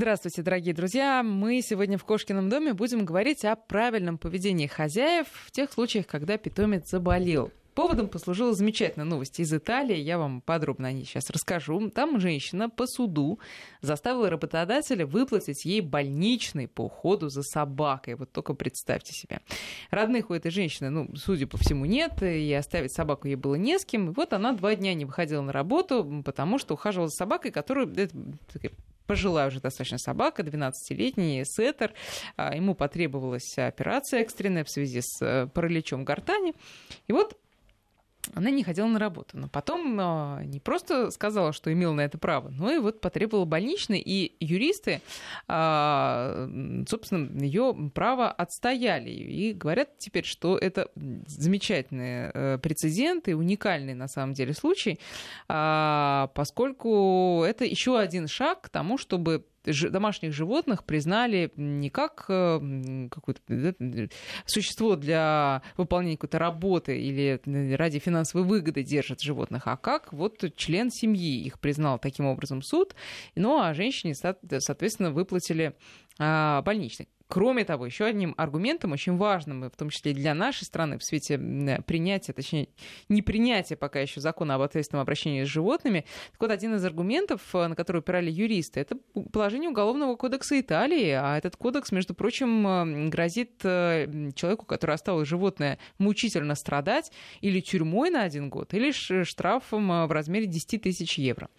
Здравствуйте, дорогие друзья. Мы сегодня в Кошкином доме будем говорить о правильном поведении хозяев в тех случаях, когда питомец заболел. Поводом послужила замечательная новость из Италии. Я вам подробно о ней сейчас расскажу. Там женщина по суду заставила работодателя выплатить ей больничный по уходу за собакой. Вот только представьте себе. Родных у этой женщины, ну, судя по всему, нет, и оставить собаку ей было не с кем. И вот она два дня не выходила на работу, потому что ухаживала за собакой, которую пожилая уже достаточно собака, 12-летний сеттер. А, ему потребовалась операция экстренная в связи с э, параличом гортани. И вот она не ходила на работу. Но потом э, не просто сказала, что имела на это право, но и вот потребовала больничный, и юристы, э, собственно, ее право отстояли. И говорят теперь, что это замечательный э, прецедент и уникальный на самом деле случай, э, поскольку это еще один шаг к тому, чтобы домашних животных признали не как какое-то существо для выполнения какой-то работы или ради финансовой выгоды держат животных, а как вот член семьи. Их признал таким образом суд. Ну а женщине, соответственно, выплатили а, больничный. Кроме того, еще одним аргументом, очень важным, в том числе для нашей страны, в свете принятия, точнее, не принятия пока еще закона об ответственном обращении с животными, так вот, один из аргументов, э, на который упирали юристы, это положение Уголовного кодекса Италии, а этот кодекс, между прочим, э, грозит э, человеку, который оставил животное мучительно страдать или тюрьмой на один год, или штрафом в размере 10 тысяч евро.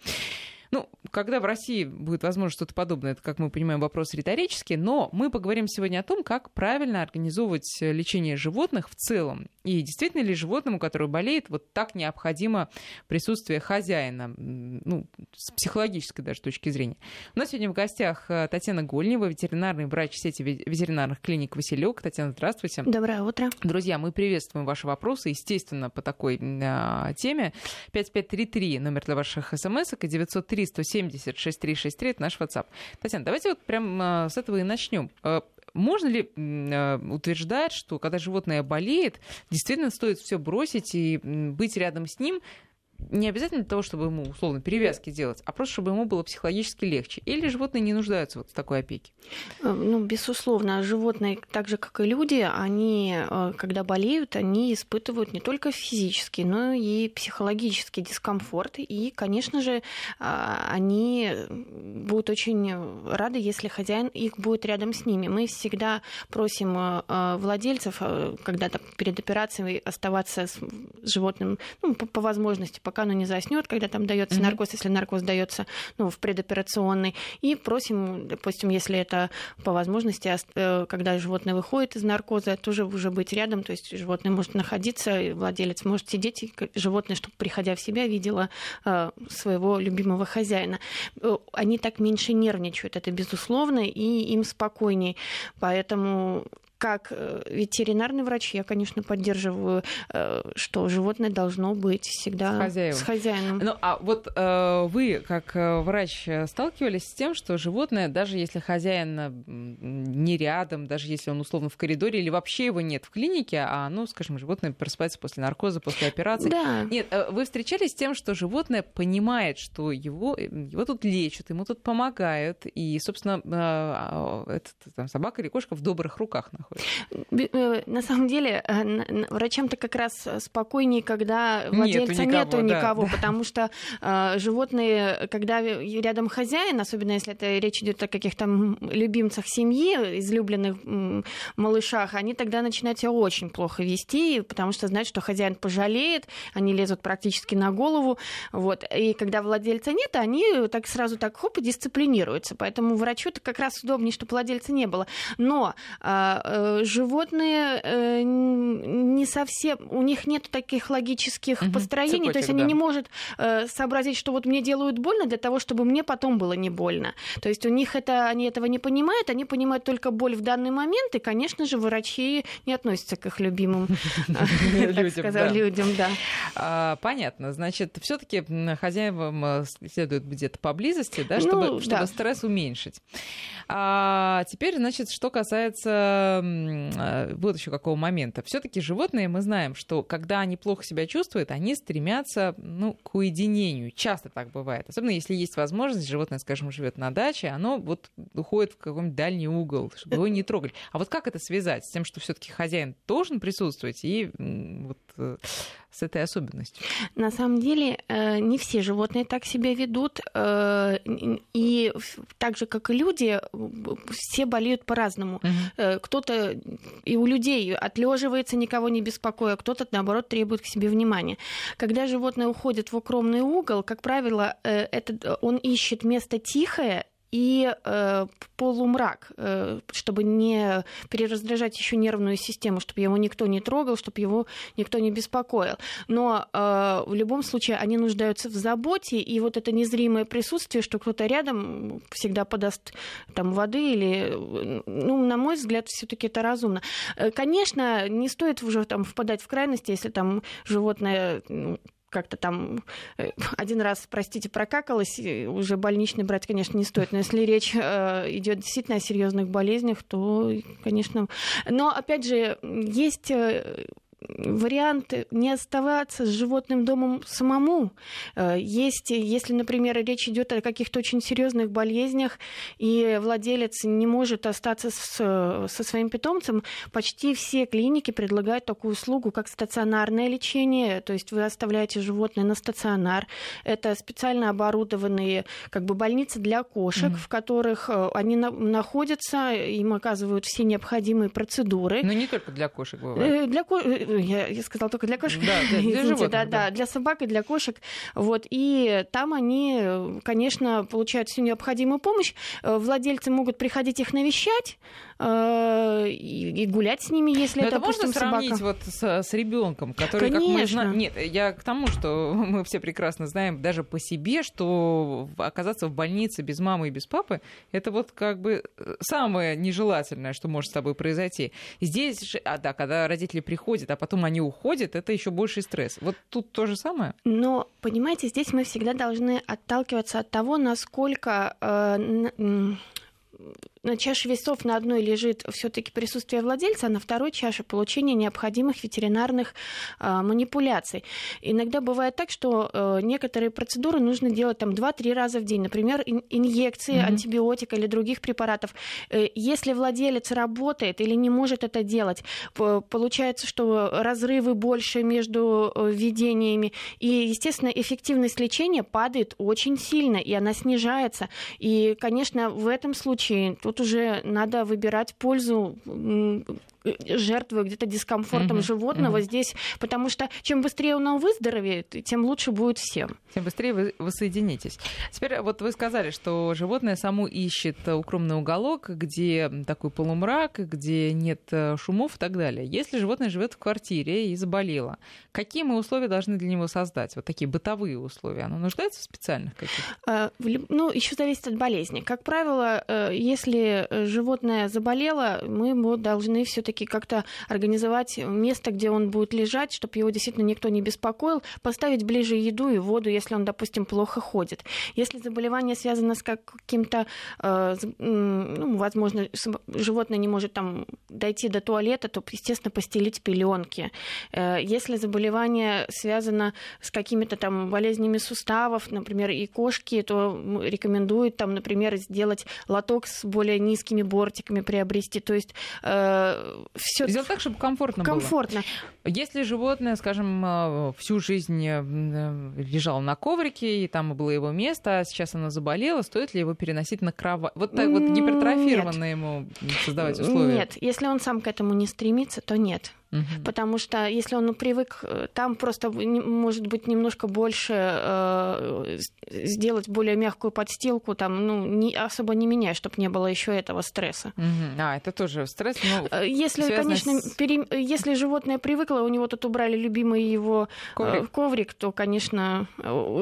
Ну, когда в России будет возможно что-то подобное, это, как мы понимаем, вопрос риторический, но мы поговорим сегодня о том, как правильно организовывать лечение животных в целом. И действительно ли животному, которое болеет, вот так необходимо присутствие хозяина, ну, с психологической даже точки зрения. У нас сегодня в гостях э, Татьяна Гольнева, ветеринарный врач сети ветеринарных клиник «Василек». Татьяна, здравствуйте. Доброе утро. Друзья, мы приветствуем ваши вопросы, естественно, по такой э, теме. 5533 номер для ваших смс и 903 170 6363 это наш WhatsApp. Татьяна, давайте вот прям а, с этого и начнем. А, можно ли а, утверждать, что когда животное болеет, действительно стоит все бросить и быть рядом с ним, не обязательно для того, чтобы ему условно перевязки делать, а просто чтобы ему было психологически легче. Или животные не нуждаются вот в такой опеке? Э, ну, безусловно, животные, так же как и люди, они, э, когда болеют, они испытывают не только физический, но и психологический дискомфорт. И, конечно же, а, они будут очень рады, если хозяин их будет рядом с ними. Мы всегда просим э, владельцев, когда-то перед операцией оставаться с животным ну, по, по возможности, пока оно не заснет, когда там дается mm-hmm. наркоз, если наркоз дается ну, в предоперационной. И просим, допустим, если это по возможности, э, когда животное выходит из наркоза, тоже уже быть рядом, то есть животное может находиться, владелец может сидеть, и животное, чтобы, приходя в себя, видела э, своего любимого хозяина. Э, они так меньше нервничают, это безусловно, и им спокойней. Поэтому как э, ветеринарный врач, я, конечно, поддерживаю, э, что животное должно быть всегда с, хозяином. с хозяином. Ну, а вот э, вы, как э, врач, сталкивались с тем, что животное, даже если хозяин не рядом, даже если он условно в коридоре, или вообще его нет в клинике, а, ну, скажем, животное просыпается после наркоза, после операции. Да. Нет, вы встречались с тем, что животное понимает, что его, его тут лечат, ему тут помогают, и, собственно, а, эта там, собака или кошка в добрых руках находится? Происходит? Э, на самом деле, э, врачам-то как раз спокойнее, когда владельца нету никого, нету никого да, потому что э, животные, когда рядом хозяин, особенно если это речь идет о каких-то любимцах семьи, излюбленных малышах, они тогда начинают себя очень плохо вести, потому что знают, что хозяин пожалеет, они лезут практически на голову. Вот. И когда владельца нет, они так сразу так хоп и дисциплинируются. Поэтому врачу-то как раз удобнее, чтобы владельца не было. Но животные э, не совсем, у них нет таких логических угу, построений, цепочек, то есть они да. не могут э, сообразить, что вот мне делают больно для того, чтобы мне потом было не больно. То есть у них это, они этого не понимают, они понимают только боль в данный момент, и, конечно же, врачи не относятся к их любимым людям. да. А, понятно. Значит, все-таки хозяевам э, следует где-то поблизости, да, чтобы, ну, стресс уменьшить. А теперь, значит, что касается э, вот еще какого момента. Все-таки животные, мы знаем, что когда они плохо себя чувствуют, они стремятся ну, к уединению. Часто так бывает. Особенно если есть возможность, животное, скажем, живет на даче, оно вот уходит в какой-нибудь дальний угол, чтобы его не трогали. А вот как это связать с тем, что все-таки хозяин должен присутствовать и вот э, с этой особенностью? На самом деле э, не все животные так себя ведут, э, и так же как и люди, все болеют по-разному. Угу. Кто-то и у людей отлеживается, никого не беспокоя, кто-то наоборот требует к себе внимания. Когда животное уходит в укромный угол, как правило, это, он ищет место тихое и э, полумрак, э, чтобы не перераздражать еще нервную систему, чтобы его никто не трогал, чтобы его никто не беспокоил. Но э, в любом случае они нуждаются в заботе, и вот это незримое присутствие, что кто-то рядом всегда подаст там воды или, ну, на мой взгляд, все-таки это разумно. Э, конечно, не стоит уже там впадать в крайности, если там животное ну, как-то там э, один раз, простите, прокакалась, уже больничный брать, конечно, не стоит. Но если речь э, идет действительно о серьезных болезнях, то, конечно. Но опять же, есть э, вариант не оставаться с животным домом самому. Э, есть, если, например, речь идет о каких-то очень серьезных болезнях, и владелец не может остаться с, со своим питомцем, почти все клиники предлагают такую услугу, как стационарное лечение. То есть вы оставляете животное на стационар. Это специально оборудованные как бы больницы для кошек, mm-hmm. в которых э, они на, находятся, им оказывают все необходимые процедуры. Но не только для кошек бывает. Э, для ко я, я сказала только для кошек. Да, для, для животных, да, да, для собак и для кошек. Вот, и там они, конечно, получают всю необходимую помощь. Э, владельцы могут приходить их навещать, Э, и, гулять с ними, если Но это, можно собака. сравнить вот с, с ребенком, который, Конечно. как мы знаем, нет, я к тому, что мы все прекрасно знаем даже по себе, что оказаться в больнице без мамы и без папы, это вот как бы э, самое нежелательное, что может с тобой произойти. Здесь, а да, когда родители приходят, а потом они уходят, это еще больший стресс. Вот тут то же самое. Но понимаете, здесь мы всегда должны отталкиваться от того, насколько э, на чаше весов на одной лежит все-таки присутствие владельца, а на второй чаше получение необходимых ветеринарных э, манипуляций. Иногда бывает так, что э, некоторые процедуры нужно делать там 2-3 раза в день, например, ин- инъекции mm-hmm. антибиотика или других препаратов. Э, если владелец работает или не может это делать, получается, что разрывы больше между э, введениями, и, естественно, эффективность лечения падает очень сильно, и она снижается. И, конечно, в этом случае тут уже надо выбирать пользу жертвы где-то дискомфортом mm-hmm. животного mm-hmm. здесь, потому что чем быстрее он выздоровеет, тем лучше будет всем. Тем быстрее вы, вы соединитесь. Теперь вот вы сказали, что животное само ищет укромный уголок, где такой полумрак, где нет э, шумов и так далее. Если животное живет в квартире и заболело, какие мы условия должны для него создать? Вот такие бытовые условия. Оно нуждается в специальных каких? А, ну, еще зависит от болезни. Как правило, э, если животное заболело, мы его должны все-таки все-таки как-то организовать место, где он будет лежать, чтобы его действительно никто не беспокоил, поставить ближе еду и воду, если он, допустим, плохо ходит. Если заболевание связано с каким-то, э, ну, возможно, животное не может там дойти до туалета, то, естественно, постелить пеленки. Э, если заболевание связано с какими-то там болезнями суставов, например, и кошки, то рекомендуют там, например, сделать лоток с более низкими бортиками приобрести. То есть э, все сделать так, чтобы комфортно, комфортно. было. Если животное, скажем, э, всю жизнь э, лежало на коврике, и там было его место, а сейчас оно заболело, стоит ли его переносить на кровать? Вот так вот гипертрофированно нет. ему создавать условия? Нет, если он сам к этому не стремится, то нет. Угу. Потому что если он привык, э, там просто может быть немножко больше э, сделать более мягкую подстилку, там, ну, не, особо не меняя, чтобы не было еще этого стресса. Угу. А, это тоже стресс. Но э, если, конечно, с... пере... если животное привыкло, у него тут убрали любимый его э, коврик, коврик то, конечно,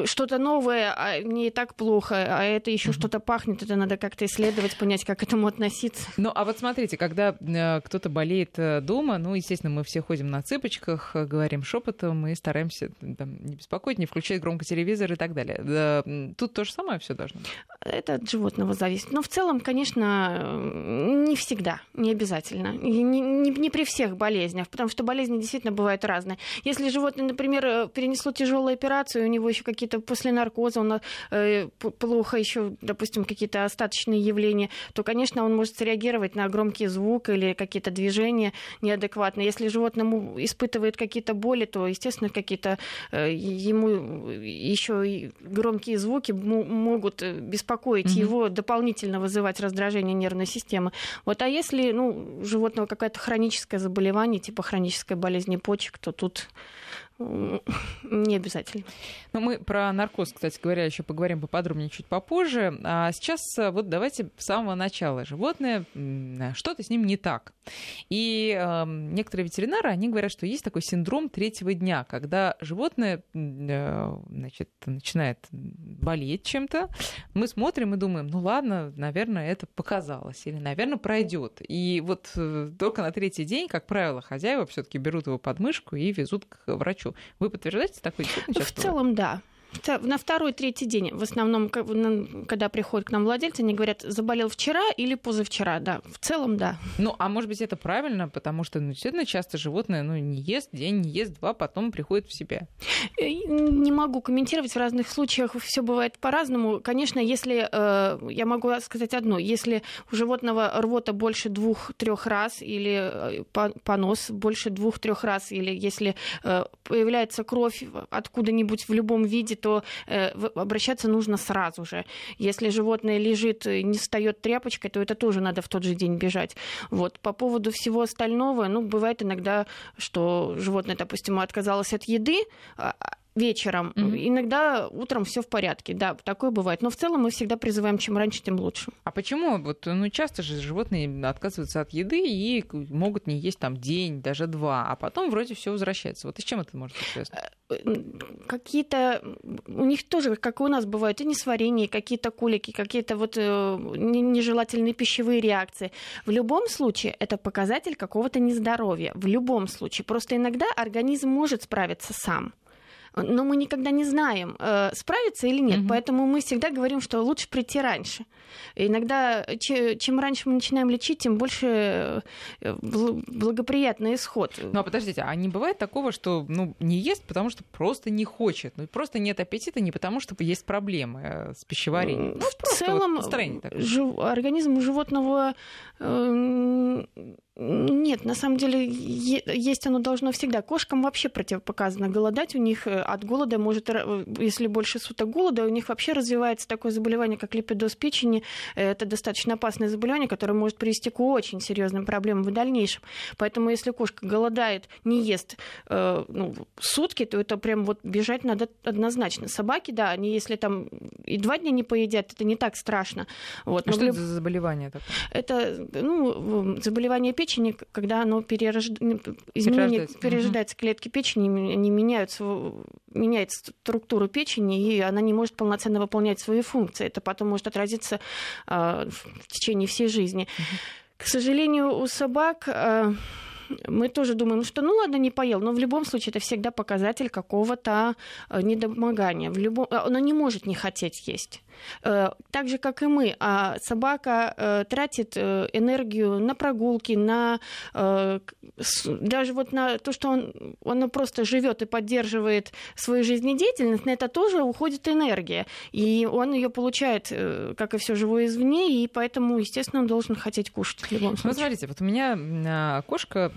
что-то новое, а не так плохо, а это еще угу. что-то пахнет, это надо как-то исследовать, понять, как к этому относиться. Ну, а вот смотрите, когда кто-то болеет дома, ну, естественно, мы все ходим на цыпочках, говорим шепотом и стараемся там, не беспокоить, не включать громко телевизор и так далее. Да, тут то же самое все должно быть. Это от животного зависит. Но в целом, конечно, не всегда, не обязательно. Не, не, не при всех болезнях, потому что болезни действительно бывают разные. Если животное, например, перенесло тяжелую операцию, у него еще какие-то после наркоза, он э, плохо еще, допустим, какие-то остаточные явления, то, конечно, он может среагировать на громкий звук или какие-то движения неадекватные. Если животное испытывает какие-то боли, то, естественно, какие-то э, ему еще громкие звуки могут беспокоить mm-hmm. его, дополнительно вызывать раздражение нервной системы. Вот, а если ну, у животного какое-то хроническое заболевание, типа хронической болезни почек, то тут не обязательно. Но мы про наркоз, кстати говоря, еще поговорим поподробнее чуть попозже. А сейчас э, вот давайте с самого начала. Животное, что-то с ним не так. И э, некоторые ветеринары, они говорят, что есть такой синдром третьего дня, когда животное э, значит, начинает болеть чем-то. Мы смотрим и думаем, ну ладно, наверное, это показалось. Или, наверное, пройдет. И вот э, только на третий день, как правило, хозяева все-таки берут его под мышку и везут к врачу. Вы подтверждаете такой В целом, да. На второй, третий день, в основном, когда приходят к нам владельцы, они говорят, заболел вчера или позавчера, да, в целом, да. Ну, а может быть, это правильно, потому что, ну, действительно, часто животное, ну, не ест день, не ест два, потом приходит в себя. Э, не могу комментировать, в разных случаях все бывает по-разному. Конечно, если, э, я могу сказать одно, если у животного рвота больше двух-трех раз или э, понос больше двух-трех раз, или если появляется кровь откуда-нибудь в любом виде, то э, обращаться нужно сразу же. Если животное лежит, не встает тряпочкой, то это тоже надо в тот же день бежать. Вот. По поводу всего остального, ну, бывает иногда, что животное, допустим, отказалось от еды, а, вечером. Mm-hmm. Иногда утром все в порядке. Да, такое бывает. Но в целом мы всегда призываем, чем раньше, тем лучше. А почему? Вот, ну, часто же животные отказываются от еды и могут не есть там день, даже два, а потом вроде все возвращается. Вот и с чем это может быть связано? Э, какие-то у них тоже, как и у нас бывают, и несварение, какие-то колики, какие-то вот э, нежелательные пищевые реакции. В любом случае это показатель какого-то нездоровья. В любом случае. Просто иногда организм может справиться сам но мы никогда не знаем, э, справится или нет. Угу. Поэтому мы всегда говорим, что лучше прийти раньше. Иногда, чем раньше мы начинаем лечить, тем больше э, благоприятный исход. Ну а подождите, а не бывает такого, что ну, не ест, потому что просто не хочет? Ну просто нет аппетита не потому, что есть проблемы э, с пищеварением. Ну, в целом вот организм у животного нет, на самом деле есть оно должно всегда. Кошкам вообще противопоказано голодать. У них э, от голода может, э, если больше суток голода, у них вообще развивается такое заболевание, как липидоз печени. Это достаточно опасное заболевание, которое может привести к очень серьезным проблемам в дальнейшем. Поэтому если кошка голодает, не ест э, ну, сутки, то это прям вот бежать надо однозначно. Собаки, да, они если там и два дня не поедят, это не так страшно. Вот. А Но что это за заболевание такое? Это ну, заболевание печени печени, когда оно перерож... изменение перерождается угу. клетки печени, они меняются, меняет структуру печени, и она не может полноценно выполнять свои функции. Это потом может отразиться э, в течение всей жизни. Угу. К сожалению, у собак э, мы тоже думаем, что ну ладно, не поел, но в любом случае это всегда показатель какого-то э, недомогания. В любом... Оно не может не хотеть есть. Э, так же, как и мы. А собака э, тратит э, энергию на прогулки, на даже вот на то, что он, он просто живет и поддерживает свою жизнедеятельность, на это тоже уходит энергия. И он ее получает, как и все живое извне, и поэтому, естественно, он должен хотеть кушать в любом случае. Ну, смотрите, вот у меня кошка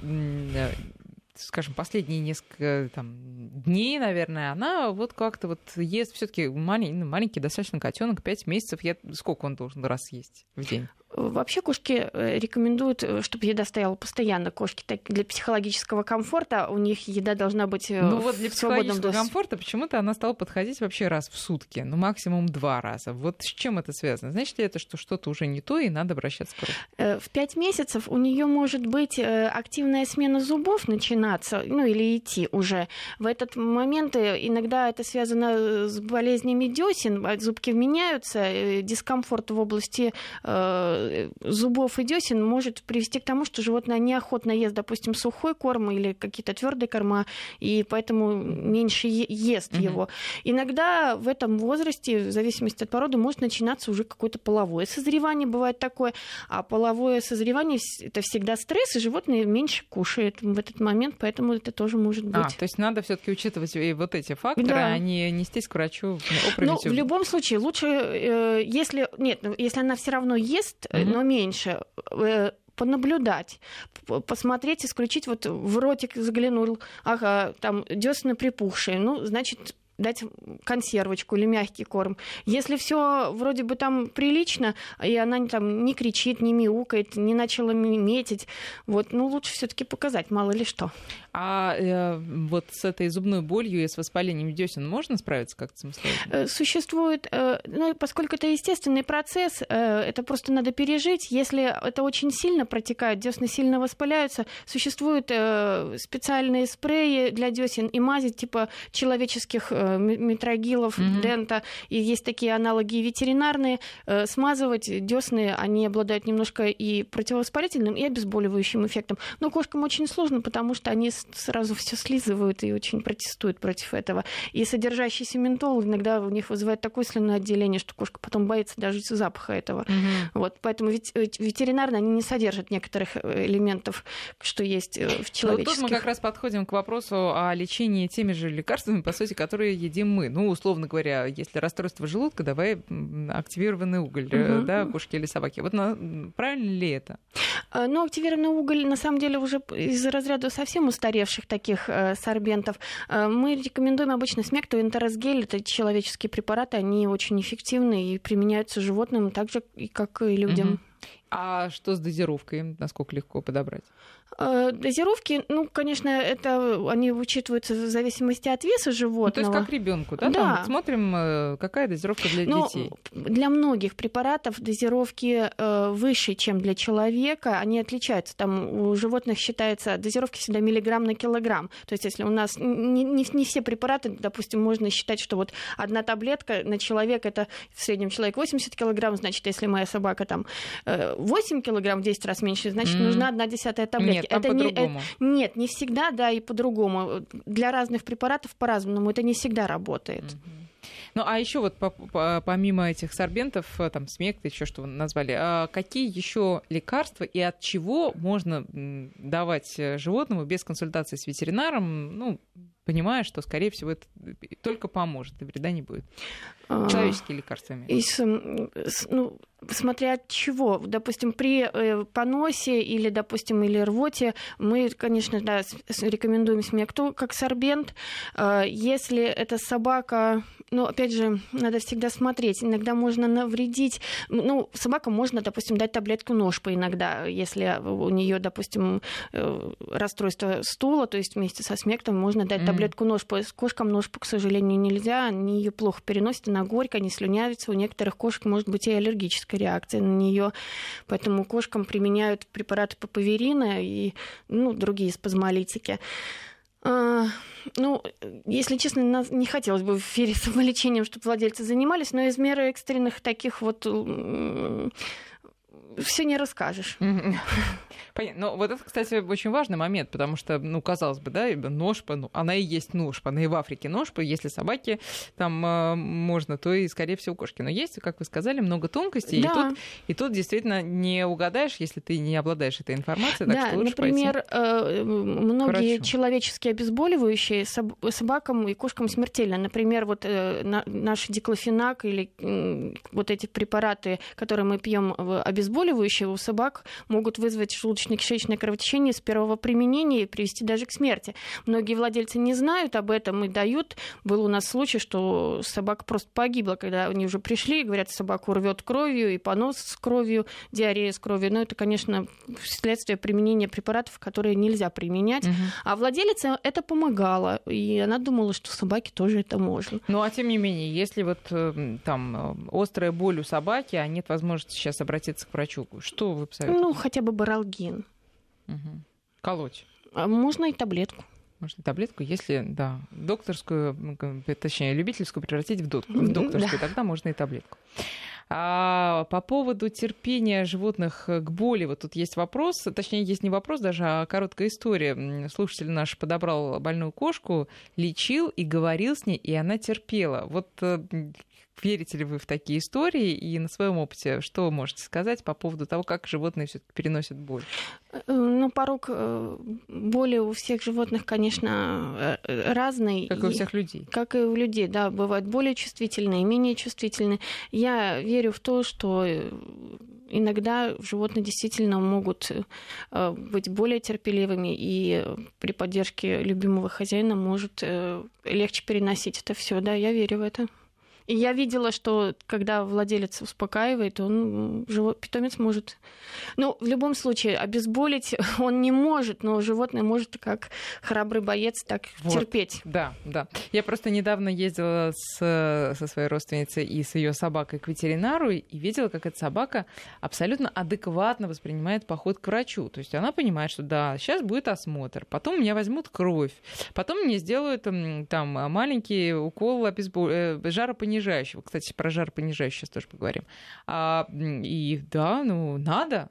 скажем, последние несколько там, дней, наверное, она вот как-то вот ест все-таки маленький, ну, маленький достаточно котенок, 5 месяцев. Я... Сколько он должен раз есть в день? Вообще кошки э, рекомендуют, э, чтобы еда стояла постоянно. Кошки так, для психологического комфорта у них еда должна быть э, ну, вот для психологического комфорта почему-то она стала подходить вообще раз в сутки, ну максимум два раза. Вот с чем это связано? Значит ли это, что что-то уже не то и надо обращаться к врачу? В пять месяцев у нее может быть активная смена зубов начинаться, ну или идти уже. В этот момент иногда это связано с болезнями десен, зубки меняются, дискомфорт в области зубов и десен может привести к тому, что животное неохотно ест, допустим, сухой корм или какие-то твердые корма, и поэтому меньше ест угу. его. Иногда в этом возрасте, в зависимости от породы, может начинаться уже какое-то половое созревание, бывает такое. А половое созревание это всегда стресс, и животное меньше кушает в этот момент, поэтому это тоже может а, быть. А, то есть надо все-таки учитывать и вот эти факторы, да. а не нестись к врачу Ну, в любом случае, лучше, э, если нет, ну, если она все равно ест, угу. но меньше, э, понаблюдать, посмотреть, исключить, вот в ротик заглянул, ага, там десны припухшие, ну, значит, дать консервочку или мягкий корм. Если все вроде бы там прилично, и она там не кричит, не мяукает, не начала метить, вот, ну лучше все-таки показать, мало ли что. А э, вот с этой зубной болью и с воспалением десен можно справиться как-то самостоятельно? Э, существует, э, ну, поскольку это естественный процесс, э, это просто надо пережить. Если это очень сильно протекает, десны сильно воспаляются, существуют э, специальные спреи для десен и мази типа человеческих э, метрогилов, mm-hmm. дента, и есть такие аналоги ветеринарные. Э, смазывать десны, они обладают немножко и противовоспалительным, и обезболивающим эффектом. Но кошкам очень сложно, потому что они сразу все слизывают и очень протестуют против этого. И содержащийся ментол иногда у них вызывает такое слюноотделение, что кошка потом боится даже запаха этого. Угу. Вот, поэтому э, ветеринарно они не содержат некоторых э, элементов, что есть э, в человеческих. Ну, тут мы как раз подходим к вопросу о лечении теми же лекарствами, по сути, которые едим мы. Ну, условно говоря, если расстройство желудка, давай активированный уголь, угу. да, кошки или собаки. Вот на... правильно ли это? Ну, активированный уголь, на самом деле, уже из разряда совсем устарел устаревших таких э, сорбентов. Э, мы рекомендуем обычно смекту и энтеросгель. Это человеческие препараты, они очень эффективны и применяются животным так же, как и людям. Угу. А что с дозировкой? Насколько легко подобрать? Э, дозировки, ну, конечно, это они учитываются в зависимости от веса животного. Ну, то есть как ребенку, да? да. Там смотрим, э, какая дозировка для ну, детей. Для многих препаратов дозировки э, выше, чем для человека, они отличаются. Там у животных считается дозировки всегда миллиграмм на килограмм. То есть если у нас не, не, не все препараты, допустим, можно считать, что вот одна таблетка на человека это в среднем человек 80 килограмм, значит, если моя собака там 8 килограмм в 10 раз меньше, значит, mm. нужна одна десятая таблетка. Нет, это не, это, нет, не всегда, да, и по-другому. Для разных препаратов по-разному. Это не всегда работает. Ну, а еще вот помимо этих сорбентов, э, там, смекты, еще что вы назвали, а какие еще лекарства и от чего можно давать э, животному без консультации с ветеринаром, ну, понимая, что, скорее всего, это только поможет, и вреда не будет. А, Человеческие лекарства. Из, ну, смотря от чего. Допустим, при э, поносе или, допустим, или рвоте мы, конечно, да, рекомендуем смекту как сорбент. А, если это собака, ну, опять же, надо всегда смотреть. Иногда можно навредить. Ну, собака можно, допустим, дать таблетку ножпа иногда, если у нее, допустим, э, расстройство стула, то есть вместе со смектом можно дать таблетку ножпа. С кошкам ножпу, к сожалению, нельзя. Они ее плохо переносят, она горькая, они слюнявятся. У некоторых кошек может быть и аллергическая реакция на нее. Поэтому кошкам применяют препараты папаверина и ну, другие спазмолитики. А, ну, если честно, не хотелось бы в эфире самолечением, чтобы владельцы занимались, но из меры экстренных таких вот все не расскажешь. Понятно. Но вот это, кстати, очень важный момент, потому что, ну, казалось бы, да, ножпа, ну, она и есть ножпа, она и в Африке ножпа, если собаки там э, можно, то и, скорее всего, кошки. Но есть, как вы сказали, много тонкостей, да. и, тут, и тут действительно не угадаешь, если ты не обладаешь этой информацией, так да, что лучше например, э, многие человеческие обезболивающие собакам и кошкам смертельно. Например, вот э, наш диклофенак или вот эти препараты, которые мы пьем обезболивающие у собак, могут вызвать желудочно-кишечное кровотечение с первого применения и привести даже к смерти. Многие владельцы не знают об этом и дают. Был у нас случай, что собака просто погибла, когда они уже пришли и говорят, собаку рвет кровью и понос с кровью, диарея с кровью. Но это, конечно, следствие применения препаратов, которые нельзя применять. Угу. А владелица это помогала, и она думала, что собаке тоже это можно. Ну, а тем не менее, если вот э, там э, острая боль у собаки, а нет возможности сейчас обратиться к врачу, что вы посоветуете? Ну, хотя бы баралгин Угу. Колоть. А можно и таблетку. Можно таблетку, если, да, докторскую, точнее, любительскую превратить в, док- в докторскую, да. тогда можно и таблетку. А по поводу терпения животных к боли, вот тут есть вопрос, точнее, есть не вопрос даже, а короткая история. Слушатель наш подобрал больную кошку, лечил и говорил с ней, и она терпела. Вот э, верите ли вы в такие истории и на своем опыте что вы можете сказать по поводу того, как животные все-таки переносят боль? Э, ну, порог э, боли у всех животных, конечно, э, разный. Как и у всех людей. Как и у людей, да, бывают более чувствительные, менее чувствительные. Я верю в то, что иногда животные действительно могут быть более терпеливыми, и при поддержке любимого хозяина может легче переносить это все. Да, я верю в это. И я видела, что когда владелец успокаивает, он питомец может. Ну, в любом случае, обезболить он не может, но животное может как храбрый боец так вот. терпеть. Да, да. Я просто недавно ездила с, со своей родственницей и с ее собакой к ветеринару и видела, как эта собака абсолютно адекватно воспринимает поход к врачу. То есть она понимает, что да, сейчас будет осмотр, потом меня возьмут кровь, потом мне сделают там маленький укол обезбол... Э, жаропонижения понижающего. Кстати, про жар понижающий сейчас тоже поговорим. А, и да, ну, надо.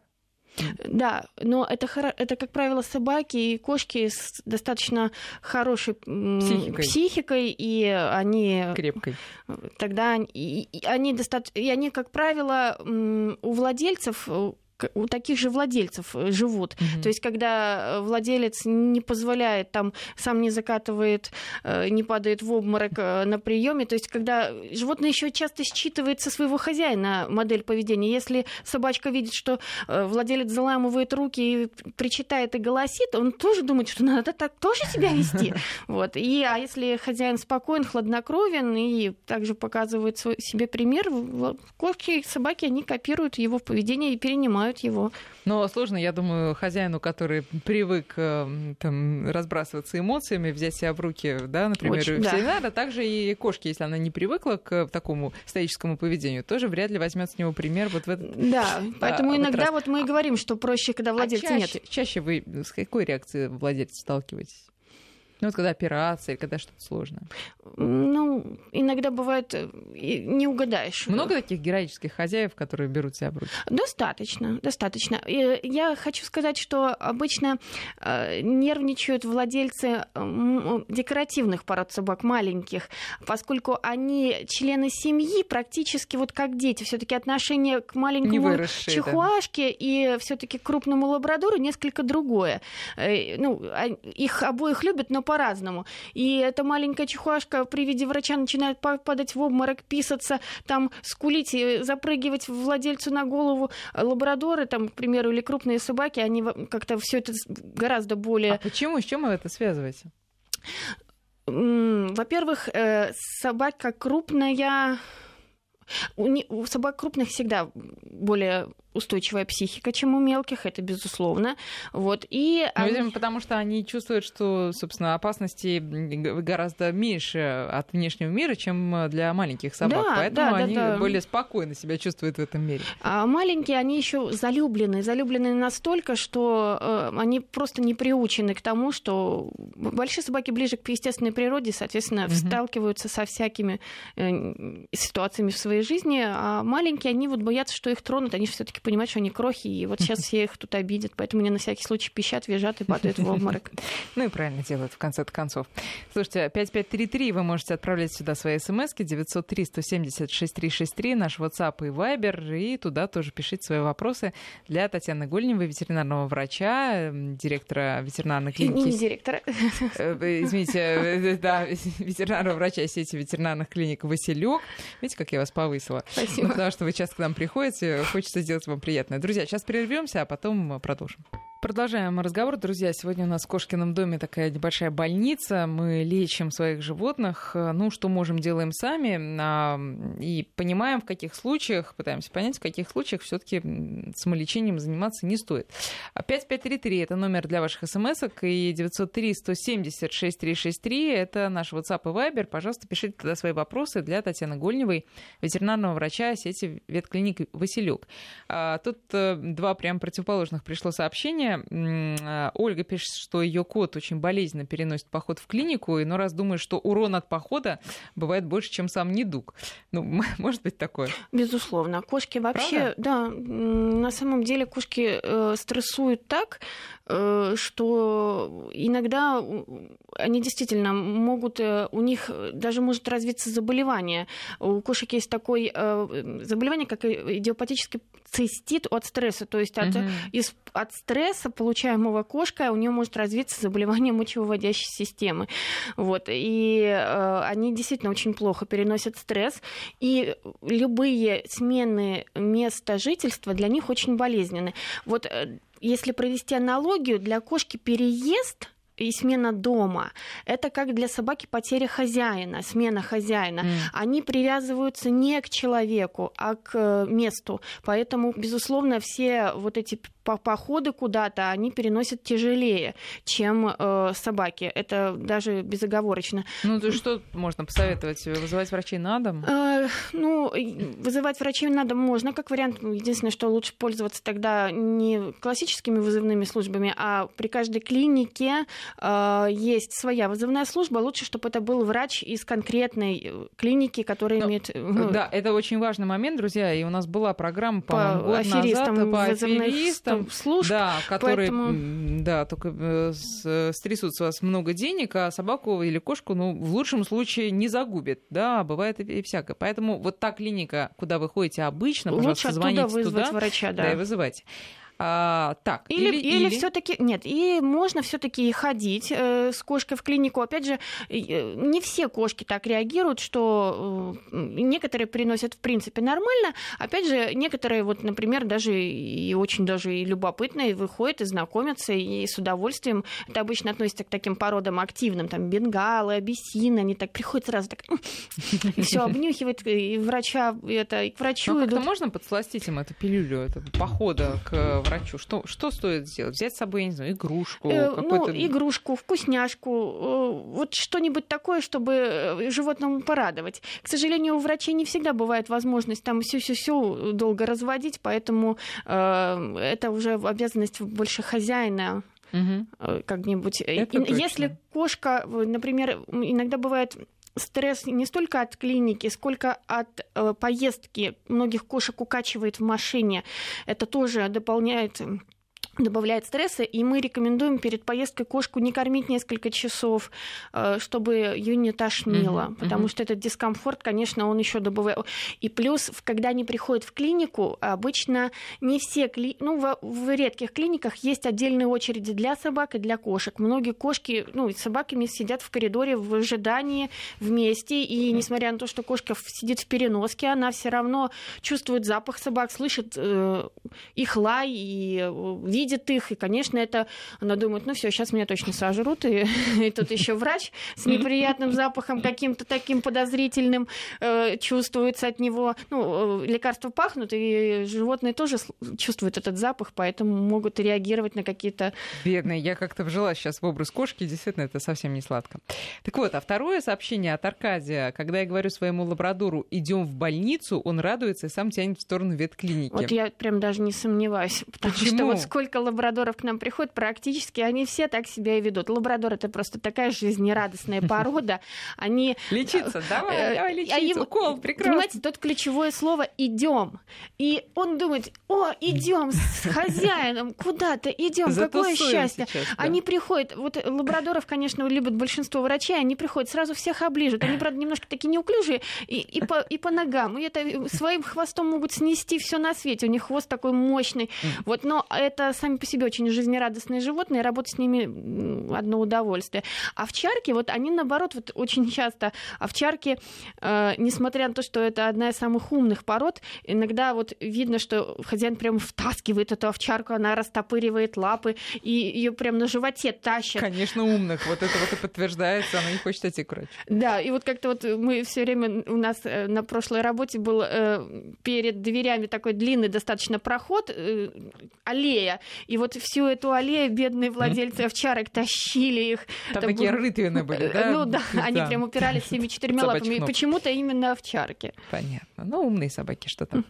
Да, но это, это, как правило, собаки и кошки с достаточно хорошей психикой, психикой и они... Крепкой. Тогда и, и они, достаточно, и они, как правило, у владельцев у таких же владельцев э, живут. Mm-hmm. То есть, когда э, владелец не позволяет, там сам не закатывает, э, не падает в обморок на приеме, то есть, когда животное еще часто считывает со своего хозяина модель поведения. Если собачка видит, что владелец заламывает руки и причитает и голосит, он тоже думает, что надо так тоже себя вести. Вот. И, а если хозяин спокоен, хладнокровен и также показывает свой, себе пример, кошки и собаки, они копируют его поведение и перенимают понимают его. Но сложно, я думаю, хозяину, который привык э, там, разбрасываться эмоциями, взять себя в руки, да, например, Очень, да. надо, также и кошке, если она не привыкла к такому стоическому поведению, тоже вряд ли возьмет с него пример вот в этот Да, поэтому а, иногда вот мы и говорим, что проще, когда владельца а чаще, нет. Чаще вы с какой реакцией владельца сталкиваетесь? Ну, вот когда операция, когда что-то сложное. Ну, иногда бывает, э, не угадаешь. Много таких героических хозяев, которые берут себя в руки? Достаточно, достаточно. И я хочу сказать, что обычно э, нервничают владельцы декоративных пород собак, маленьких, поскольку они члены семьи практически вот как дети. все таки отношение к маленькому чихуашке да. и все таки к крупному лабрадору несколько другое. Э, ну, а, их обоих любят, но по-разному. И эта маленькая чихуашка при виде врача начинает падать в обморок, писаться, там скулить и запрыгивать владельцу на голову. Лабрадоры, там, к примеру, или крупные собаки, они как-то все это гораздо более... А почему? С чем вы это связываете? Во-первых, э, собака крупная у, собак крупных всегда более устойчивая психика, чем у мелких, это безусловно. Вот. И ну, они... Видимо, потому что они чувствуют, что, собственно, опасности гораздо меньше от внешнего мира, чем для маленьких собак. Да, Поэтому да, они да, да. более спокойно себя чувствуют в этом мире. А маленькие, они еще залюблены. Залюблены настолько, что э, они просто не приучены к тому, что большие собаки ближе к естественной природе, соответственно, угу. сталкиваются со всякими э, ситуациями в своей жизни, а маленькие, они вот боятся, что их тронут, они все-таки все-таки понимать, что они крохи, и вот сейчас все их тут обидят, поэтому они на всякий случай пищат, визжат и падают в обморок. Ну и правильно делают, в конце концов. Слушайте, 5533 вы можете отправлять сюда свои смски, 903 170 6363, наш WhatsApp и Viber, и туда тоже пишите свои вопросы для Татьяны Гольневой, ветеринарного врача, директора ветеринарной клиники. Не директора. Э, извините, э, да, ветеринарного врача сети ветеринарных клиник Василек. Видите, как я вас повысила? Спасибо. Ну, потому что вы часто к нам приходите, хочется сделать вам приятное. Друзья, сейчас прервемся, а потом продолжим. Продолжаем разговор, друзья. Сегодня у нас в Кошкином доме такая небольшая больница. Мы лечим своих животных. Ну, что можем, делаем сами. А, и понимаем, в каких случаях, пытаемся понять, в каких случаях все таки самолечением заниматься не стоит. 5533 — это номер для ваших смс и 903-170-6363 — это наш WhatsApp и Viber. Пожалуйста, пишите туда свои вопросы для Татьяны Гольневой, ветеринарного врача сети ветклиник «Василек». А, тут э, два прям противоположных пришло сообщения сообщение. А, Ольга пишет, что ее кот очень болезненно переносит поход в клинику, и но раз думает, что урон от похода бывает больше, чем сам недуг. Ну, может быть такое? Безусловно. Кошки вообще, Правда? да, на самом деле кошки э, стрессуют так, э, что иногда они действительно могут, э, у них даже может развиться заболевание. У кошек есть такое э, заболевание, как идиопатический цистит от стресса, то есть от, угу. из, от стресса, получаемого кошкой, у нее может развиться заболевание мочевыводящей системы. Вот. И э, они действительно очень плохо переносят стресс. И любые смены места жительства для них очень болезненны. Вот э, если провести аналогию, для кошки переезд и смена дома. Это как для собаки потеря хозяина, смена хозяина. Mm. Они привязываются не к человеку, а к э, месту. Поэтому, безусловно, все вот эти походы куда-то, они переносят тяжелее, чем э, собаки. Это даже безоговорочно. Ну, то что можно посоветовать? Вызывать врачей на дом? Э, ну, вызывать врачей на дом можно, как вариант. Единственное, что лучше пользоваться тогда не классическими вызывными службами, а при каждой клинике э, есть своя вызывная служба. Лучше, чтобы это был врач из конкретной э, клиники, которая Но, ну, имеет... Ну, да, это очень важный момент, друзья. И у нас была программа, по, по год аферистам, назад по аферистам, служб. Да, которые, поэтому... да, только э, стрясут с вас много денег, а собаку или кошку, ну, в лучшем случае не загубит, да, бывает и, и всякое. Поэтому вот та клиника, куда вы ходите обычно, пожалуйста, Лучше звоните вызвать туда, врача, да. да, и вызывайте. А, так, или, или, или, или... все-таки нет, и можно все-таки ходить э, с кошкой в клинику. Опять же, э, не все кошки так реагируют, что э, некоторые приносят в принципе нормально. Опять же, некоторые, вот, например, даже и очень даже и любопытные выходят и знакомятся и с удовольствием. Это обычно относится к таким породам активным, там бенгалы, абиссины, они так приходят сразу так все обнюхивают и врача это к врачу. Ну, как-то можно подсластить им эту пилюлю, это похода к врачу? Что, что стоит сделать? Взять с собой, я не знаю, игрушку? Э, ну, игрушку, вкусняшку, э, вот что-нибудь такое, чтобы э, животному порадовать. К сожалению, у врачей не всегда бывает возможность там все-все-все долго разводить, поэтому э, это уже обязанность больше хозяина угу. как-нибудь. Если кошка, например, иногда бывает стресс не столько от клиники, сколько от э, поездки. Многих кошек укачивает в машине. Это тоже дополняет добавляет стресса, и мы рекомендуем перед поездкой кошку не кормить несколько часов, э, чтобы ее не тошнило, mm-hmm. потому mm-hmm. что этот дискомфорт, конечно, он еще добавляет. И плюс, когда они приходят в клинику, обычно не все, кли... ну, в, в редких клиниках есть отдельные очереди для собак и для кошек. Многие кошки, ну, с собаками сидят в коридоре в ожидании вместе, и несмотря на то, что кошка сидит в переноске, она все равно чувствует запах собак, слышит э, их лай и э, видит их, и, конечно, это она думает, ну все, сейчас меня точно сожрут, и, и тут еще врач с неприятным запахом каким-то таким подозрительным э, чувствуется от него. Ну, э, лекарства пахнут, и животные тоже чувствуют этот запах, поэтому могут реагировать на какие-то... Бедные, я как-то вжила сейчас в образ кошки, действительно, это совсем не сладко. Так вот, а второе сообщение от Аркадия, когда я говорю своему лабрадору, идем в больницу, он радуется и сам тянет в сторону ветклиники. Вот я прям даже не сомневаюсь, потому Почему? что вот сколько сколько лабрадоров к нам приходит, практически они все так себя и ведут. Лабрадор это просто такая жизнерадостная порода. Они... Лечиться, давай, э, давай лечиться, укол, прекрасно. Понимаете, тут ключевое слово «идем». И он думает, о, идем с хозяином, куда-то идем, какое счастье. Они приходят, вот лабрадоров, конечно, любят большинство врачей, они приходят, сразу всех оближут. Они, правда, немножко такие неуклюжие и, и, по, и по ногам. И это своим хвостом могут снести все на свете. У них хвост такой мощный. Вот, но это сами по себе очень жизнерадостные животные, работать с ними одно удовольствие. Овчарки, вот они наоборот, вот очень часто овчарки, э, несмотря на то, что это одна из самых умных пород, иногда вот видно, что хозяин прям втаскивает эту овчарку, она растопыривает лапы, и ее прям на животе тащит. Конечно, умных. Вот это вот и подтверждается, она не хочет идти к врачу. Да, и вот как-то вот мы все время у нас э, на прошлой работе был э, перед дверями такой длинный достаточно проход, э, аллея, И вот всю эту аллею бедные владельцы овчарок тащили их. Там Это такие рытвины были, да? Ну да, да. они прям упирались всеми четырьмя лапами. Почему-то именно овчарки. Понятно. Ну, умные собаки, что там.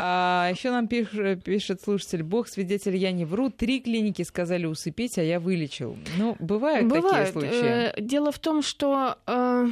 А, еще нам пишет, пишет слушатель, бог свидетель, я не вру. Три клиники сказали усыпить, а я вылечил. Ну, бывают, бывают. такие случаи. Э, дело в том, что э,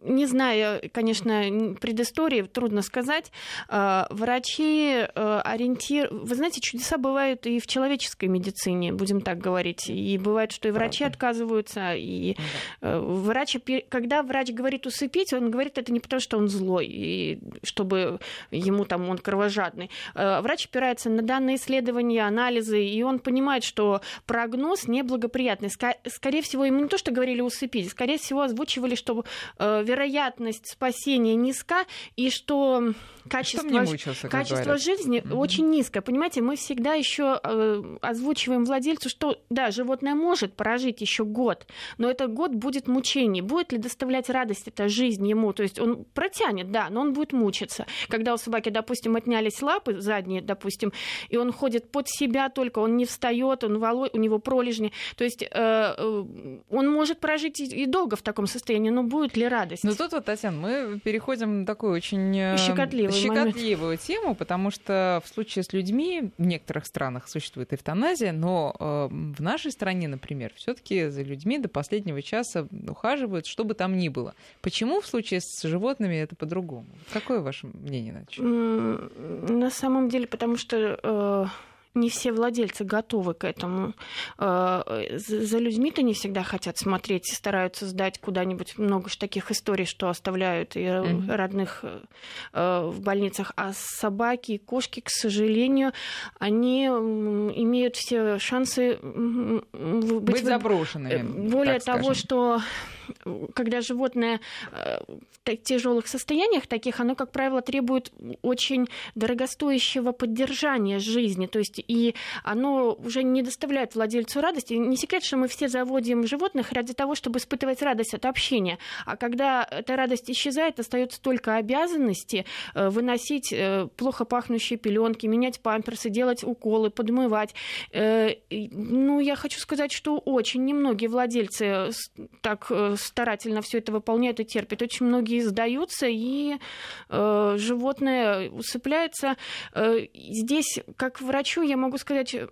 не знаю, конечно, предыстории, трудно сказать. А, врачи э, ориентир... Вы знаете, чудеса бывают и в человеческой медицине, будем так говорить. И бывает, что и врачи Правда. отказываются. И ну врач, когда врач говорит усыпить, он говорит это не потому, что он злой, и чтобы ему там он кровожадный. Э, врач опирается на данные исследования, анализы, и он понимает, что прогноз неблагоприятный. Скорее всего, ему не то, что говорили усыпить, скорее всего, озвучивали, что Э, вероятность спасения низка, и что качество, мучился, качество жизни mm-hmm. очень низкое. Понимаете, мы всегда еще э, озвучиваем владельцу, что да, животное может прожить еще год, но этот год будет мучений. Будет ли доставлять радость эта жизнь ему? То есть он протянет, да, но он будет мучиться. Когда у собаки, допустим, отнялись лапы задние, допустим, и он ходит под себя только, он не встает, он волой, у него пролежни. То есть э, э, он может прожить и долго в таком состоянии, но будет ли радость? Ну тут вот, Татьяна, мы переходим на такой очень э, щекотливую момент. тему, потому что в случае с людьми в некоторых странах существует эвтаназия, но э, в нашей стране, например, все-таки за людьми до последнего часа ухаживают, что бы там ни было. Почему в случае с животными это по-другому? Какое ваше мнение на это? На самом деле, потому что э, не все владельцы готовы к этому. Э, за людьми-то не всегда хотят смотреть, стараются сдать куда-нибудь много ж таких историй, что оставляют и mm-hmm. родных э, в больницах. А собаки и кошки, к сожалению, они имеют все шансы быть, быть заброшенными. Более того, что когда животное в тяжелых состояниях таких, оно, как правило, требует очень дорогостоящего поддержания жизни. То есть и оно уже не доставляет владельцу радости. Не секрет, что мы все заводим животных ради того, чтобы испытывать радость от общения. А когда эта радость исчезает, остается только обязанности э, выносить э, плохо пахнущие пеленки, менять памперсы, делать уколы, подмывать. Э, ну, я хочу сказать, что очень немногие владельцы так старательно все это выполняют и терпят. Очень многие сдаются, и животное усыпляется. Здесь, как врачу, я могу сказать, э,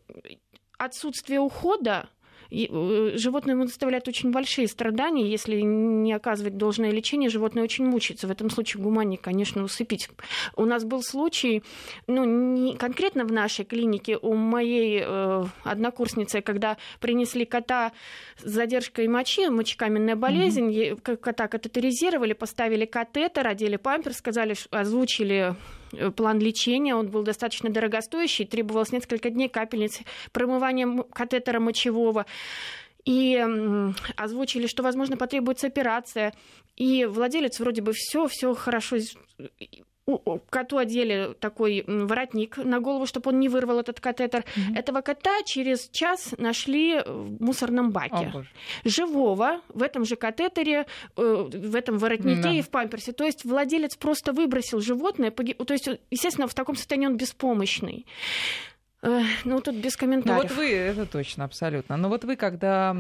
отсутствие ухода э, животному доставляет очень большие страдания. Если не оказывать должное лечение, животное очень мучается. В этом случае гуманнее, конечно, усыпить. У нас был случай, ну, не конкретно в нашей клинике, у моей э, однокурсницы, когда принесли кота с задержкой мочи, мочекаменная болезнь, mm-hmm. кота катетеризировали, поставили катетер, одели пампер, сказали, озвучили план лечения, он был достаточно дорогостоящий, требовалось несколько дней капельниц, промывания катетера мочевого. И озвучили, что, возможно, потребуется операция. И владелец вроде бы все, все хорошо коту одели такой воротник на голову, чтобы он не вырвал этот катетер. Mm-hmm. Этого кота через час нашли в мусорном баке. Oh, Живого в этом же катетере, э, в этом воротнике mm-hmm. и в памперсе. То есть владелец просто выбросил животное. То есть, естественно, в таком состоянии он беспомощный. Ну, тут без комментариев. Ну, вот вы, это точно, абсолютно. Но вот вы, когда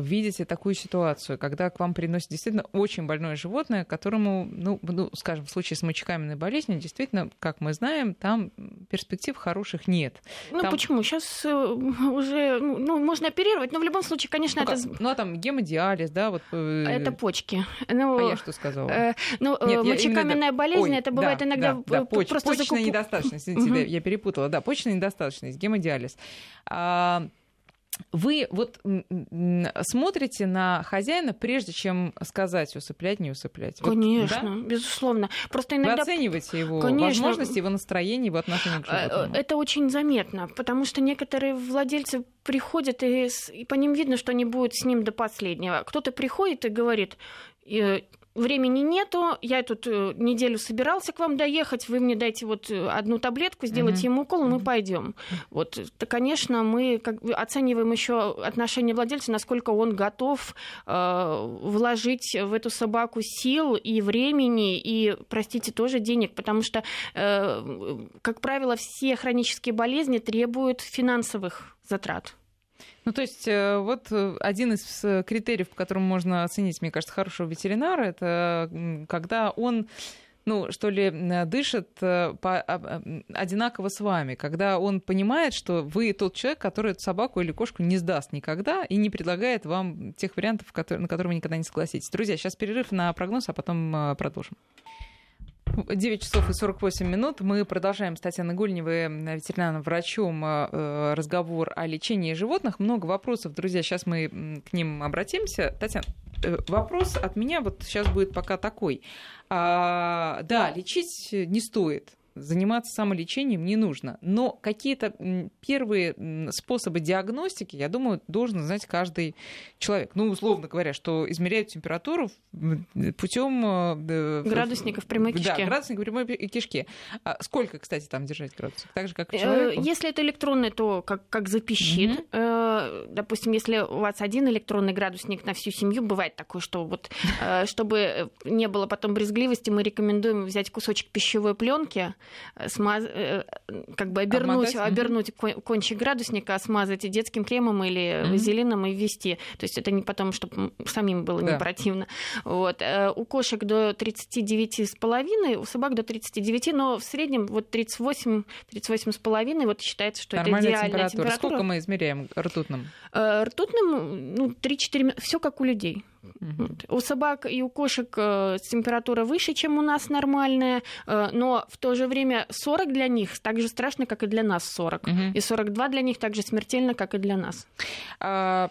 видите такую ситуацию, когда к вам приносят действительно очень больное животное, которому, ну, ну скажем, в случае с мочекаменной болезнью, действительно, как мы знаем, там перспектив хороших нет. Ну, там... почему? Сейчас э, уже, ну, ну, можно оперировать, но в любом случае, конечно, ну, это... Как? Ну, а там гемодиализ, да, вот... Э, это почки. Ну, а я что сказала? Э, ну, Нет, мочекаменная именно... болезнь, Ой, это бывает да, иногда да, да, поч... просто Почечная закуп... недостаточность, извините, я перепутала, да, почечная недостаточность недостаточность, гемодиализ. А, вы вот смотрите на хозяина, прежде чем сказать усыплять, не усыплять. Конечно, вот, да? безусловно. Просто иногда... Вы оцениваете его Конечно. возможности, его настроение, его отношение к а, животному. Это очень заметно, потому что некоторые владельцы приходят, и, и по ним видно, что они будут с ним до последнего. Кто-то приходит и говорит, времени нету, я тут э, неделю собирался к вам доехать, вы мне дайте вот э, одну таблетку, сделайте ему укол, мы пойдем. Вот, то, конечно, мы как бы оцениваем еще отношение владельца, насколько он готов э, вложить в эту собаку сил и времени, и, простите, тоже денег, потому что, э, как правило, все хронические болезни требуют финансовых затрат. Ну, то есть э, вот э, один из э, критериев, по которому можно оценить, мне кажется, хорошего ветеринара, это когда он ну, что ли, дышит по, одинаково с вами, когда он понимает, что вы тот человек, который эту собаку или кошку не сдаст никогда и не предлагает вам тех вариантов, на которые вы никогда не согласитесь. Друзья, сейчас перерыв на прогноз, а потом продолжим. 9 часов и 48 минут. Мы продолжаем с Татьяной Гульневой, ветеринарным врачом, э, разговор о лечении животных. Много вопросов, друзья, сейчас мы к ним обратимся. Татьяна, э, вопрос от меня вот сейчас будет пока такой. А, да, лечить не стоит заниматься самолечением не нужно. Но какие-то первые способы диагностики, я думаю, должен знать каждый человек. Ну, условно говоря, что измеряют температуру путем э, градусника в прямой кишке. Да, градусник в прямой кишке. А сколько, кстати, там держать градусник? Так же, как и человеку? Если это электронный, то как, как запищит. Mm-hmm. Допустим, если у вас один электронный градусник на всю семью, бывает такое, что вот, э, чтобы не было потом брезгливости, мы рекомендуем взять кусочек пищевой пленки, смаз... Э, как бы обернуть, обернуть кончик градусника, смазать детским кремом или вазелином и ввести. То есть это не потом, чтобы самим было да. не противно. Вот. Э, у кошек до 39,5, у собак до 39, но в среднем вот 38, 38,5 вот считается, что Нормальная это идеальная температура. температура. Сколько мы измеряем ртутным? Э, ртутным, ну, 3-4, все как у людей. У собак и у кошек э, температура выше, чем у нас нормальная, э, но в то же время 40 для них так же страшно, как и для нас 40. Угу. И 42 для них так же смертельно, как и для нас. А,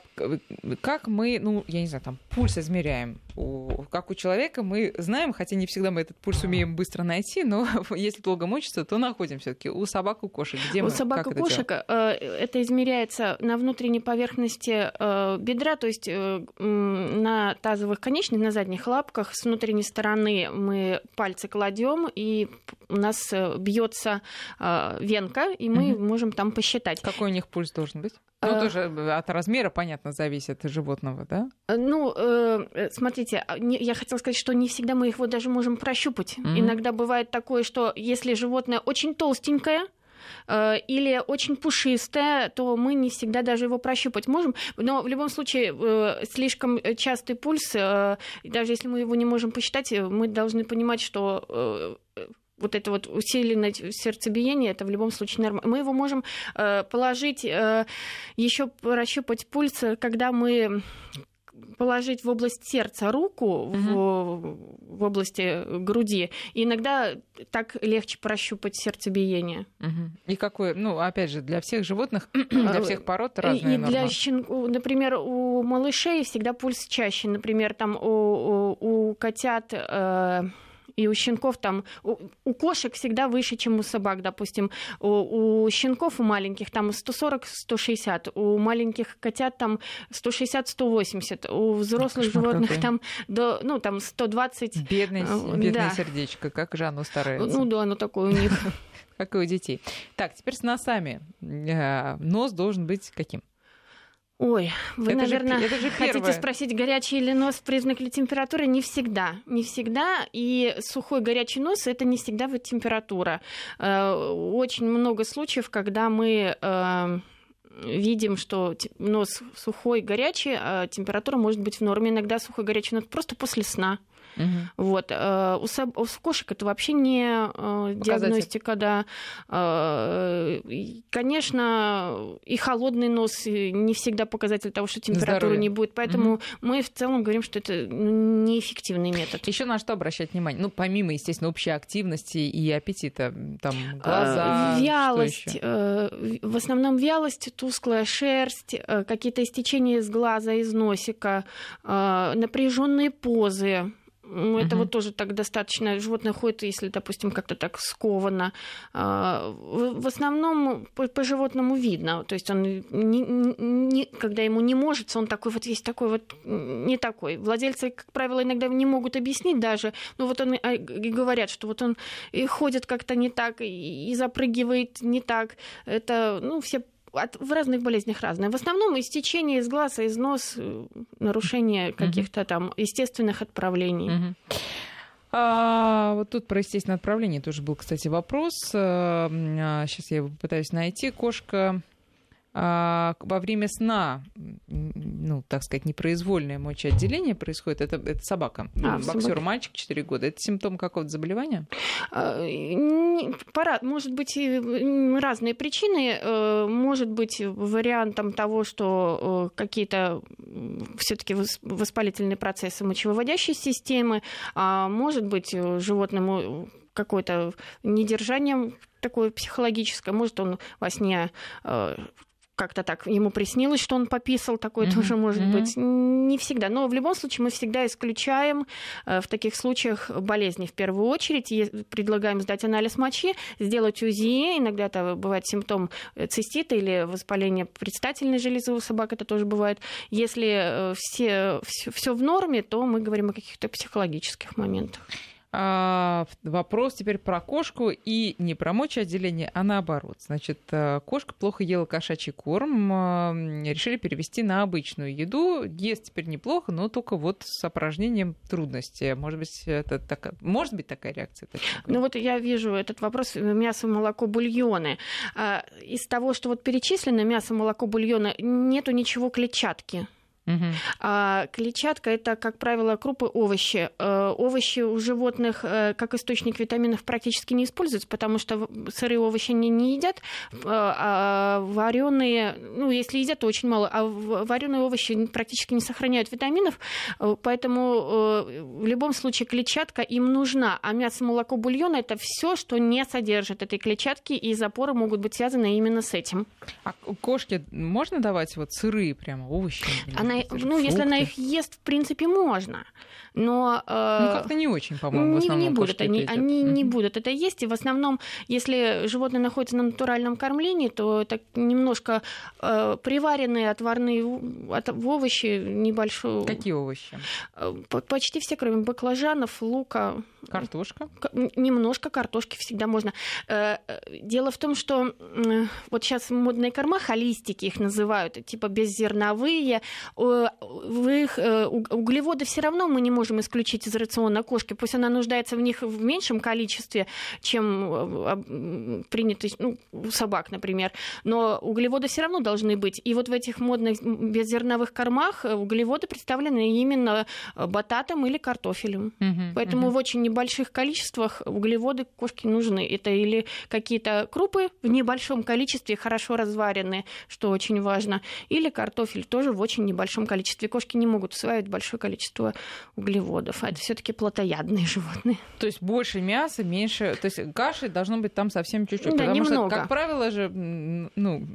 как мы, ну, я не знаю, там, пульс измеряем? У, как у человека мы знаем, хотя не всегда мы этот пульс умеем быстро найти, но если долго мучиться, то находим все таки У собак, у кошек. Где у мы, собак, у кошек это, это измеряется на внутренней поверхности э, бедра, то есть э, на тазовых конечностях, на задних лапках, с внутренней стороны мы пальцы кладем, и у нас э, бьется э, венка, и мы угу. можем там посчитать. Какой у них пульс должен быть? Ну, э, тоже от размера, понятно, зависит животного, да? Ну, смотрите, а, я хотела сказать, что не всегда мы вот даже можем прощупать. Mm-hmm. Иногда бывает такое, что если животное очень толстенькое, или очень пушистое, то мы не всегда даже его прощупать можем. Но в любом случае э, слишком частый пульс, э, даже если мы его не можем посчитать, мы должны понимать, что вот это вот усиленное сердцебиение, это в любом случае нормально. Мы его можем положить, еще прощупать пульс, когда мы положить в область сердца руку, угу. в, в области груди, и иногда так легче прощупать сердцебиение. Угу. И какое, ну, опять же, для всех животных, для всех пород разная И для щенку, например, у малышей всегда пульс чаще. Например, там у, у, у котят... Э, и у щенков там, у, у кошек всегда выше, чем у собак, допустим. У, у щенков, у маленьких там 140-160, у маленьких котят там 160-180, у взрослых Кошмар животных какой. там до, ну, там 120. Бедное, бедное да. сердечко, как же оно старается. Ну да, оно такое у них. Как и у детей. Так, теперь с носами. Э, нос должен быть каким? Ой, вы, это наверное, же, это же хотите спросить, горячий или нос признак ли температуры? Не всегда. Не всегда. И сухой горячий нос это не всегда вот температура. Э, очень много случаев, когда мы э, видим, что нос сухой, горячий, а температура может быть в норме. Иногда сухой, горячий нос просто после сна. Угу. Вот. Э, у, соб... у кошек это вообще не э, диагностика, да. Э, конечно, и холодный нос не всегда показатель того, что температуры Здоровье. не будет. Поэтому угу. мы в целом говорим, что это неэффективный метод. Еще на что обращать внимание? Ну, помимо, естественно, общей активности и аппетита, там глаза. Вялость. В основном вялость, тусклая шерсть, какие-то истечения из глаза, из носика, напряженные позы Это угу. вот тоже так достаточно. Животное ходит, если, допустим, как-то так сковано. А, в основном по, по животному видно. То есть он, не, не, когда ему не может, он такой вот есть такой вот не такой. Владельцы, как правило, иногда не могут объяснить даже. Но вот он а, и говорят, что вот он и ходит как-то не так, и запрыгивает не так. Это, ну, все от, в разных болезнях разное. В основном истечение из глаза, из нос, э, нарушение каких-то там естественных отправлений. А, вот тут про естественное отправление тоже был, кстати, вопрос. Сейчас а, я его попытаюсь найти. Кошка во время сна, ну, так сказать, непроизвольное мочеотделение происходит, это, это собака, а, боксер, собака. мальчик 4 года, это симптом какого-то заболевания? А, пора, может быть, разные причины. Э, может быть, вариантом того, что э, какие-то все-таки воспалительные процессы мочевыводящей системы, а может быть, э, животному какое-то недержание такое психологическое, может он во сне как-то так ему приснилось, что он пописал, такое mm-hmm. тоже может mm-hmm. быть. Не всегда. Но в любом случае мы всегда исключаем э, в таких случаях болезни в первую очередь. Предлагаем сдать анализ мочи, сделать УЗИ. Иногда это бывает симптом э, цистита или воспаления предстательной железы у собак, это тоже бывает. Если э, все, все, все в норме, то мы говорим о каких-то психологических моментах. А, вопрос теперь про кошку и не про мочеотделение, а наоборот. Значит, э, кошка плохо ела кошачий корм, решили перевести на обычную еду. Ест теперь неплохо, но только вот с опорожнением трудности. Может быть, это так... Может быть такая реакция? Ну вот я вижу этот вопрос мясо, молоко, бульоны. А, из того, что вот перечислено, мясо, молоко, бульоны, нету ничего клетчатки. Угу. А клетчатка это, как правило, крупы, овощи. Э, овощи у животных э, как источник витаминов практически не используются, потому что сырые овощи они не едят, э, а вареные, ну, если едят, то очень мало, а вареные овощи практически не сохраняют витаминов, поэтому в любом случае клетчатка им нужна, а мясо, молоко, бульон это все, что не содержит этой клетчатки, и запоры могут быть связаны именно с этим. А кошке можно давать вот сырые прямо овощи? Она ну, если она их ест, в принципе, можно. Но... Э, ну, как-то не очень, по-моему, не, не будут они, они mm-hmm. не будут это есть. И в основном, если животное находится на натуральном кормлении, то это немножко э, приваренные отварные от, овощи небольшие. Какие овощи? Э, почти все, кроме баклажанов, лука. Картошка? Немножко картошки всегда можно. Э, э, дело в том, что вот сейчас модные корма, холистики их называют, типа беззерновые, в их углеводы все равно мы не можем можем исключить из рациона кошки, пусть она нуждается в них в меньшем количестве, чем э, принято ну, у собак, например, но углеводы все равно должны быть. И вот в этих модных беззерновых кормах э, углеводы представлены именно э, бататом или картофелем. Угу, Поэтому угу. в очень небольших количествах углеводы кошке нужны. Это или какие-то крупы в небольшом количестве, хорошо разваренные, что очень важно, или картофель тоже в очень небольшом количестве. Кошки не могут усваивать большое количество углеводов углеводов, а это все-таки плотоядные животные. То есть больше мяса, меньше. То есть каши должно быть там совсем чуть-чуть. Да, потому немного. что, как правило же, ну,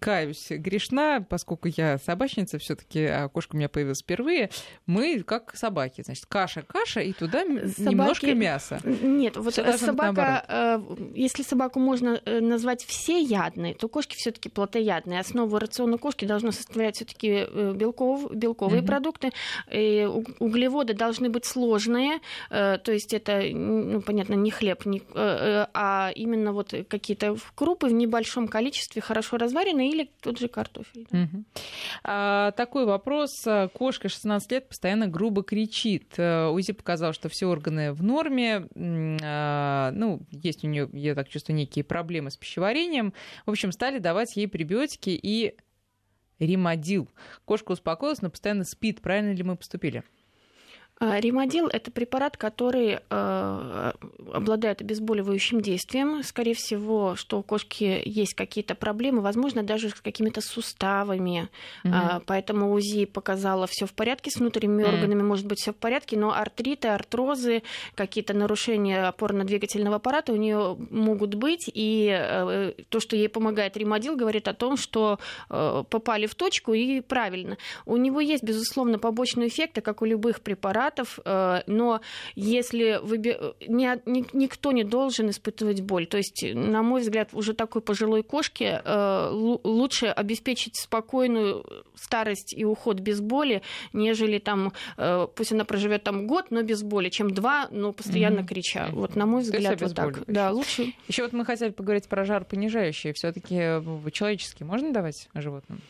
каюсь, грешна, поскольку я собачница, все-таки а кошка у меня появилась впервые. Мы как собаки, значит, каша, каша, и туда собаки... немножко мяса. Нет, вот Всё собака, э, если собаку можно э, назвать всеядной, то кошки все-таки плотоядные. Основу рациона кошки должно составлять все-таки э, белков, белковые угу. продукты. И углеводы должны быть сложные, э, то есть это, ну, понятно, не хлеб, не, э, э, а именно вот какие-то крупы в небольшом количестве, хорошо разваренные, или тот же картофель. Да. Угу. А, такой вопрос. Кошка 16 лет постоянно грубо кричит. УЗИ показал, что все органы в норме. А, ну, есть у нее, я так чувствую, некие проблемы с пищеварением. В общем, стали давать ей пребиотики и ремодил. Кошка успокоилась, но постоянно спит. Правильно ли мы поступили? А, Римодил – это препарат, который э, обладает обезболивающим действием. Скорее всего, что у кошки есть какие-то проблемы, возможно, даже с какими-то суставами. Угу. Э, поэтому УЗИ показала все в порядке с внутренними угу. органами, может быть, все в порядке, но артриты, артрозы, какие-то нарушения опорно-двигательного аппарата у нее могут быть. И э, то, что ей помогает Римодил, говорит о том, что э, попали в точку и правильно. У него есть, безусловно, побочные эффекты, как у любых препаратов препаратов, но если выби... никто не должен испытывать боль. То есть, на мой взгляд, уже такой пожилой кошке лучше обеспечить спокойную старость и уход без боли, нежели там, пусть она проживет там год, но без боли, чем два, но постоянно mm-hmm. крича. Вот, на мой взгляд, вот так. Да, лучше. Еще вот мы хотели поговорить про жар понижающие. Все-таки человеческие можно давать животным?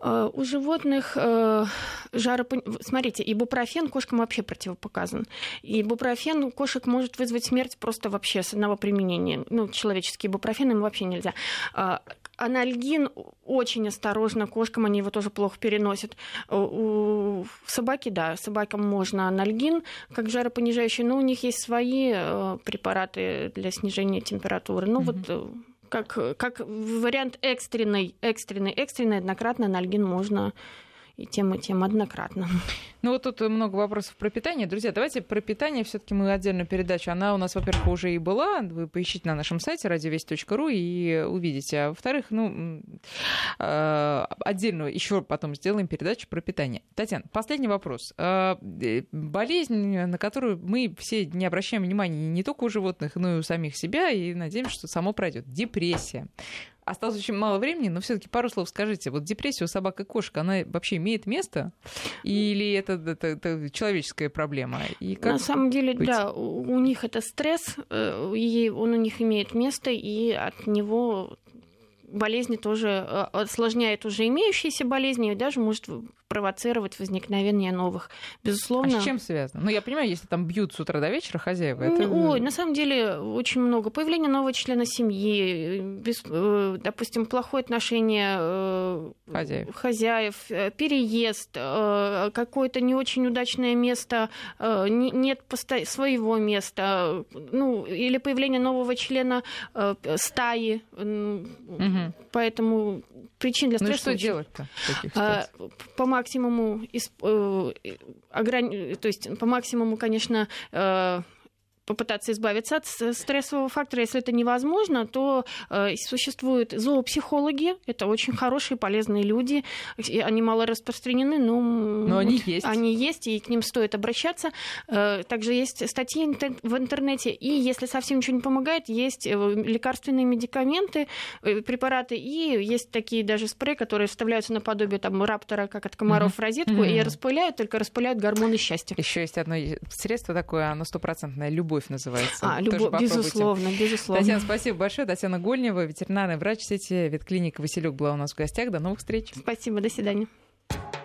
Э, у животных э, жаропон... Смотрите, ибупрофен кошкам вообще противопоказан. Ибупрофен у кошек может вызвать смерть просто вообще с одного применения. Ну, человеческий ибупрофен им вообще нельзя. А, анальгин очень осторожно кошкам, они его тоже плохо переносят. У собаки, да, собакам можно анальгин как жаропонижающий, но у них есть свои э, препараты для снижения температуры. Ну mm-hmm. вот как, как вариант экстренный, экстренный, экстренный, однократно анальгин можно и тем, и тем однократно. Ну вот тут много вопросов про питание. Друзья, давайте про питание все таки мы отдельную передачу. Она у нас, во-первых, уже и была. Вы поищите на нашем сайте радиовесть.ру и увидите. А во-вторых, ну, э, отдельную еще потом сделаем передачу про питание. Татьяна, последний вопрос. Э, болезнь, на которую мы все не обращаем внимания не только у животных, но и у самих себя, и надеемся, что само пройдет. Депрессия осталось очень мало времени, но все-таки пару слов скажите. Вот депрессия у собак и кошек, она вообще имеет место? Или это, это, это человеческая проблема? И как На самом деле, быть? да, у них это стресс, э, и он у них имеет место, и от него болезни тоже э, осложняет уже имеющиеся болезни и даже может провоцировать возникновение новых. Безусловно. А с чем связано? Ну, я понимаю, если там бьют с утра до вечера хозяева, это... Ой, на самом деле очень много. Появление нового члена семьи, без, э, допустим, плохое отношение э, хозяев, хозяев переезд, какое-то не очень удачное место, нет своего места, ну, или появление нового члена стаи. Угу. Поэтому причин для стресса... Ну и что делать-то? А, по максимуму, э, то есть по максимуму, конечно, э, попытаться избавиться от стрессового фактора. Если это невозможно, то э, существуют зоопсихологи. Это очень хорошие, полезные люди. Они мало распространены, но, но они есть. Они есть, и к ним стоит обращаться. Э, также есть статьи в интернете. И если совсем ничего не помогает, есть э, лекарственные медикаменты, препараты. И есть такие даже спреи, которые вставляются наподобие там, раптора, как от комаров, mm-hmm. в розетку, mm-hmm. и распыляют, только распыляют гормоны счастья. Еще есть одно средство такое, оно стопроцентное, любовь любовь называется. А, любовь, безусловно, безусловно. Татьяна, спасибо большое. Татьяна Гольнева, ветеринарный врач сети ветклиника Василек была у нас в гостях. До новых встреч. Спасибо, до свидания.